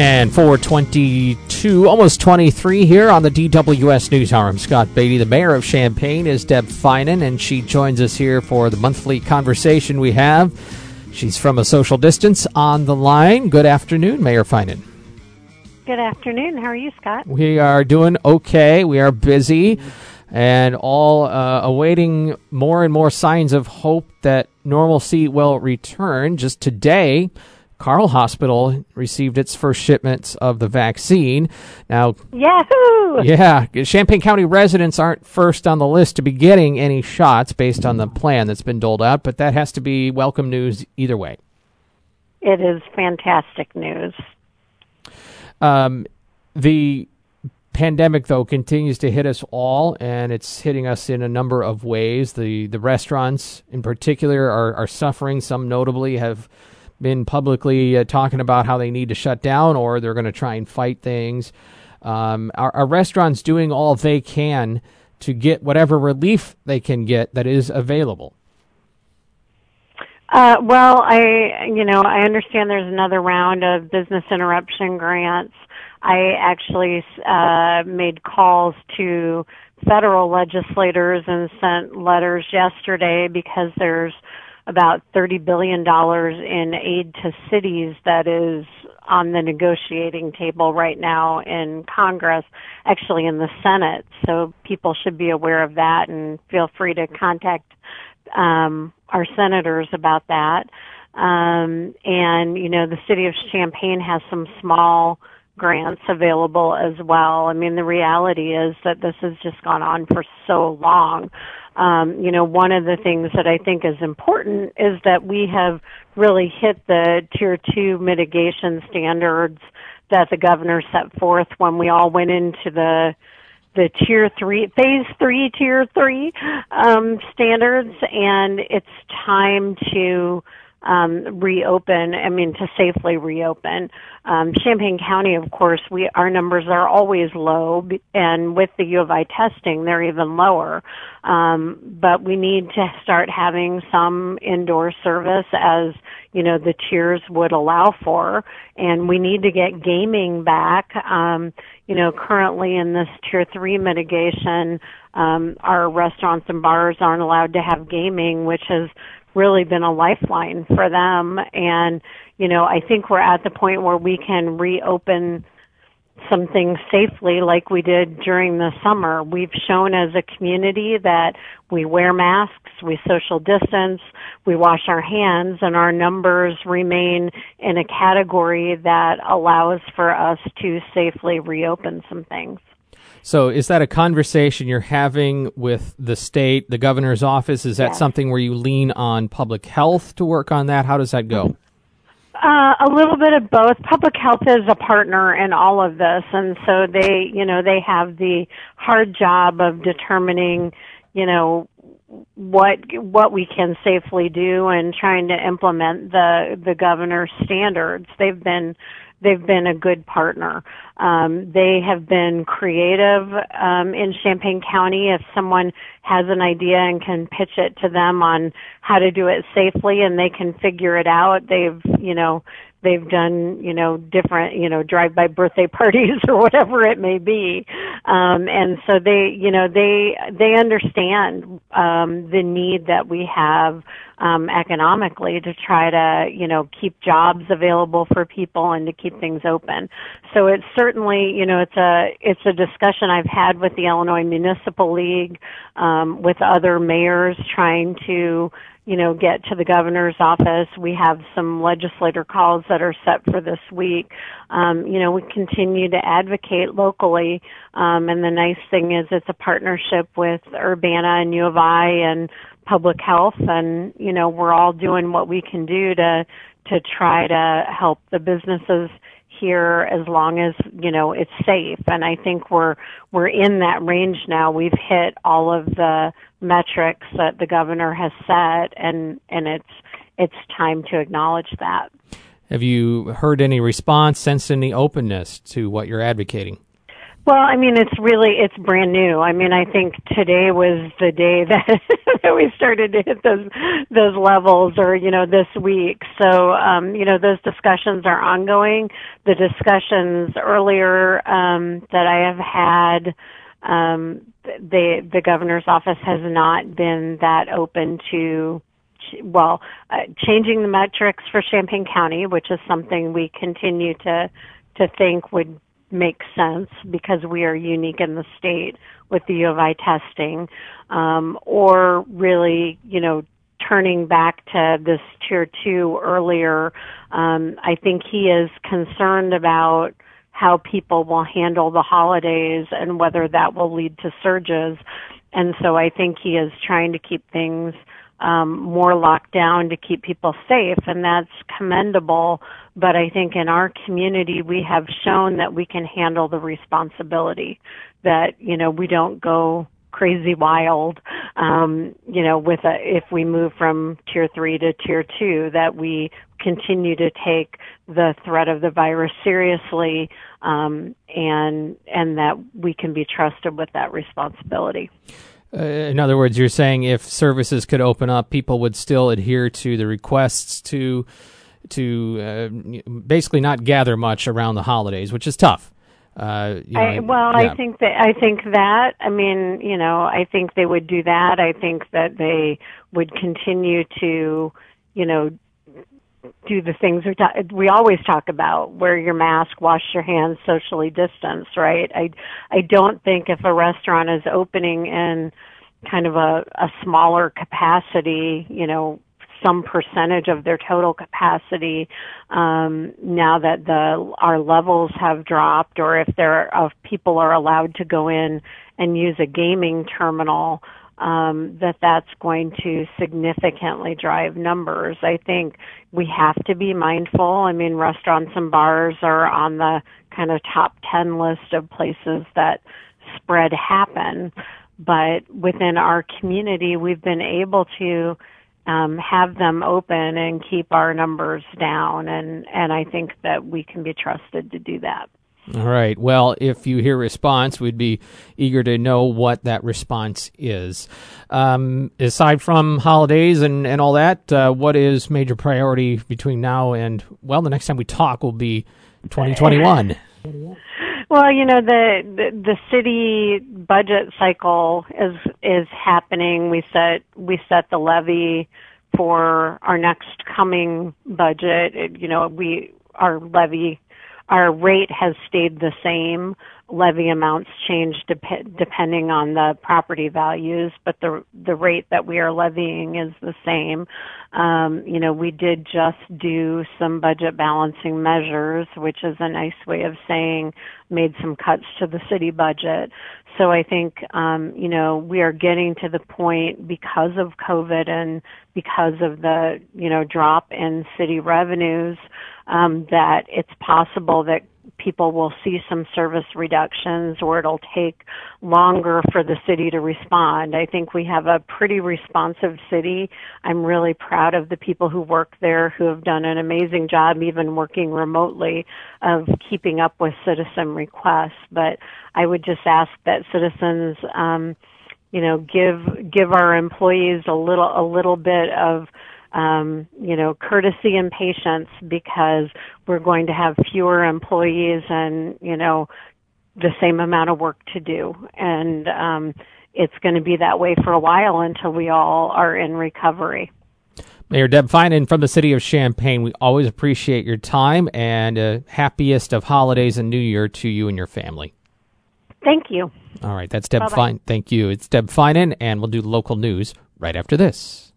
And 422, almost 23 here on the DWS News Hour. I'm Scott Beatty. The mayor of Champaign is Deb Feinen, and she joins us here for the monthly conversation we have. She's from a social distance on the line. Good afternoon, Mayor Feinen. Good afternoon. How are you, Scott? We are doing okay. We are busy and all uh, awaiting more and more signs of hope that normalcy will return. Just today, Carle Hospital received its first shipments of the vaccine. Now, Yahoo! Yeah, Champaign County residents aren't first on the list to be getting any shots based on the plan that's been doled out, but that has to be welcome news either way. It is fantastic news. Um, the pandemic, though, continues to hit us all, and it's hitting us in a number of ways. The the restaurants, in particular, are are suffering. Some notably have been publicly uh, talking about how they need to shut down or they're going to try and fight things. Um, are, are restaurants doing all they can to get whatever relief they can get that is available? Uh, well, I, you know, I understand there's another round of business interruption grants. I actually uh, made calls to federal legislators and sent letters yesterday because there's about $30 billion in aid to cities that is on the negotiating table right now in Congress, actually in the Senate. So people should be aware of that and feel free to contact um, our senators about that. Um, and, you know, the city of Champaign has some small grants available as well. I mean, the reality is that this has just gone on for so long um, you know, one of the things that I think is important is that we have really hit the tier two mitigation standards that the governor set forth when we all went into the the tier three phase three tier three um, standards. And it's time to um, reopen, I mean, to safely reopen. Um, Champaign County, of course, we, our numbers are always low, and with the U of I testing, they're even lower. Um, but we need to start having some indoor service as, you know, the tiers would allow for, and we need to get gaming back. Um, you know, currently in this tier three mitigation, um, our restaurants and bars aren't allowed to have gaming, which has really been a lifeline for them. And, you know, I think we're at the point where we can reopen some things safely like we did during the summer. We've shown as a community that we wear masks, we social distance, we wash our hands, and our numbers remain in a category that allows for us to safely reopen some things. So, is that a conversation you're having with the state, the governor's office? Is that yes. something where you lean on public health to work on that? How does that go? Uh, a little bit of both. Public health is a partner in all of this, and so they, you know, they have the hard job of determining, you know, what what we can safely do and trying to implement the the governor's standards. They've been they've been a good partner. Um, they have been creative um, in Champaign County. If someone has an idea and can pitch it to them on how to do it safely, and they can figure it out, they've you know they've done you know different you know drive by birthday parties or whatever it may be um and so they you know they they understand um the need that we have um economically to try to you know keep jobs available for people and to keep things open so it's certainly you know it's a it's a discussion I've had with the Illinois Municipal League um with other mayors trying to you know, get to the governor's office. We have some legislator calls that are set for this week. Um, you know, we continue to advocate locally. Um, and the nice thing is it's a partnership with Urbana and U of I and public health. And, you know, we're all doing what we can do to, to try to help the businesses here as long as you know it's safe. And i think we're we're in that range now. We've hit all of the metrics that the governor has set and and it's it's time to acknowledge that. Have you heard any response sense any openness to what you're advocating Well, I mean, it's really it's brand new. I mean, I think today was the day that that we started to hit those those levels, or you know, this week. So, um, you know, those discussions are ongoing. The discussions earlier um, that I have had, um, the the governor's office has not been that open to well, uh, changing the metrics for Champaign County, which is something we continue to to think would makes sense because we are unique in the state with the U of I testing, um, or really, you know, turning back to this tier two earlier. Um, I think he is concerned about how people will handle the holidays and whether that will lead to surges. And so I think he is trying to keep things um, more locked down to keep people safe, and that's commendable. But I think in our community, we have shown that we can handle the responsibility. That you know we don't go crazy wild. Um, you know, with a, if we move from tier three to tier two, that we continue to take the threat of the virus seriously, um, and and that we can be trusted with that responsibility. Uh, in other words, you're saying if services could open up, people would still adhere to the requests to to uh, basically not gather much around the holidays, which is tough. Uh, you know, I, well, yeah. I think that I think that I mean, you know, I think they would do that. I think that they would continue to, you know, do the things we, talk, we always talk about wear your mask wash your hands socially distance right? I i don't think if a restaurant is opening in kind of a a smaller capacity you know some percentage of their total capacity um now that the our levels have dropped or if there are if people are allowed to go in and use a gaming terminal um, that that's going to significantly drive numbers. I think we have to be mindful. I mean, restaurants and bars are on the kind of top 10 list of places that spread happen. But within our community, we've been able to um, have them open and keep our numbers down. And, and I think that we can be trusted to do that. All right. Well, if you hear response, we'd be eager to know what that response is. Um, aside from holidays and, and all that, uh, what is major priority between now and, well, the next time we talk will be 2021? Well, you know the, the the city budget cycle is is happening. We set we set the levy for our next coming budget. It, you know, we our levy our rate has stayed the same. Levy amounts change dep- depending on the property values, but the the rate that we are levying is the same. Um, you know, we did just do some budget balancing measures, which is a nice way of saying made some cuts to the city budget. So I think, um, you know, we are getting to the point because of COVID and because of the, you know, drop in city revenues um, that it's possible that people will see some service reductions or it'll take longer for the city to respond. I think we have a pretty responsive city. I'm really proud of the people who work there who have done an amazing job even working remotely of keeping up with citizen requests. But I would just ask that citizens um you know give give our employees a little a little bit of um, you know, courtesy and patience because we're going to have fewer employees and, you know, the same amount of work to do. And um, it's going to be that way for a while until we all are in recovery. Mayor Deb Feinen from the city of Champaign, we always appreciate your time and uh, happiest of holidays and New Year to you and your family. Thank you. All right, that's Deb Fine. Thank you. It's Deb Feinen, and we'll do local news right after this.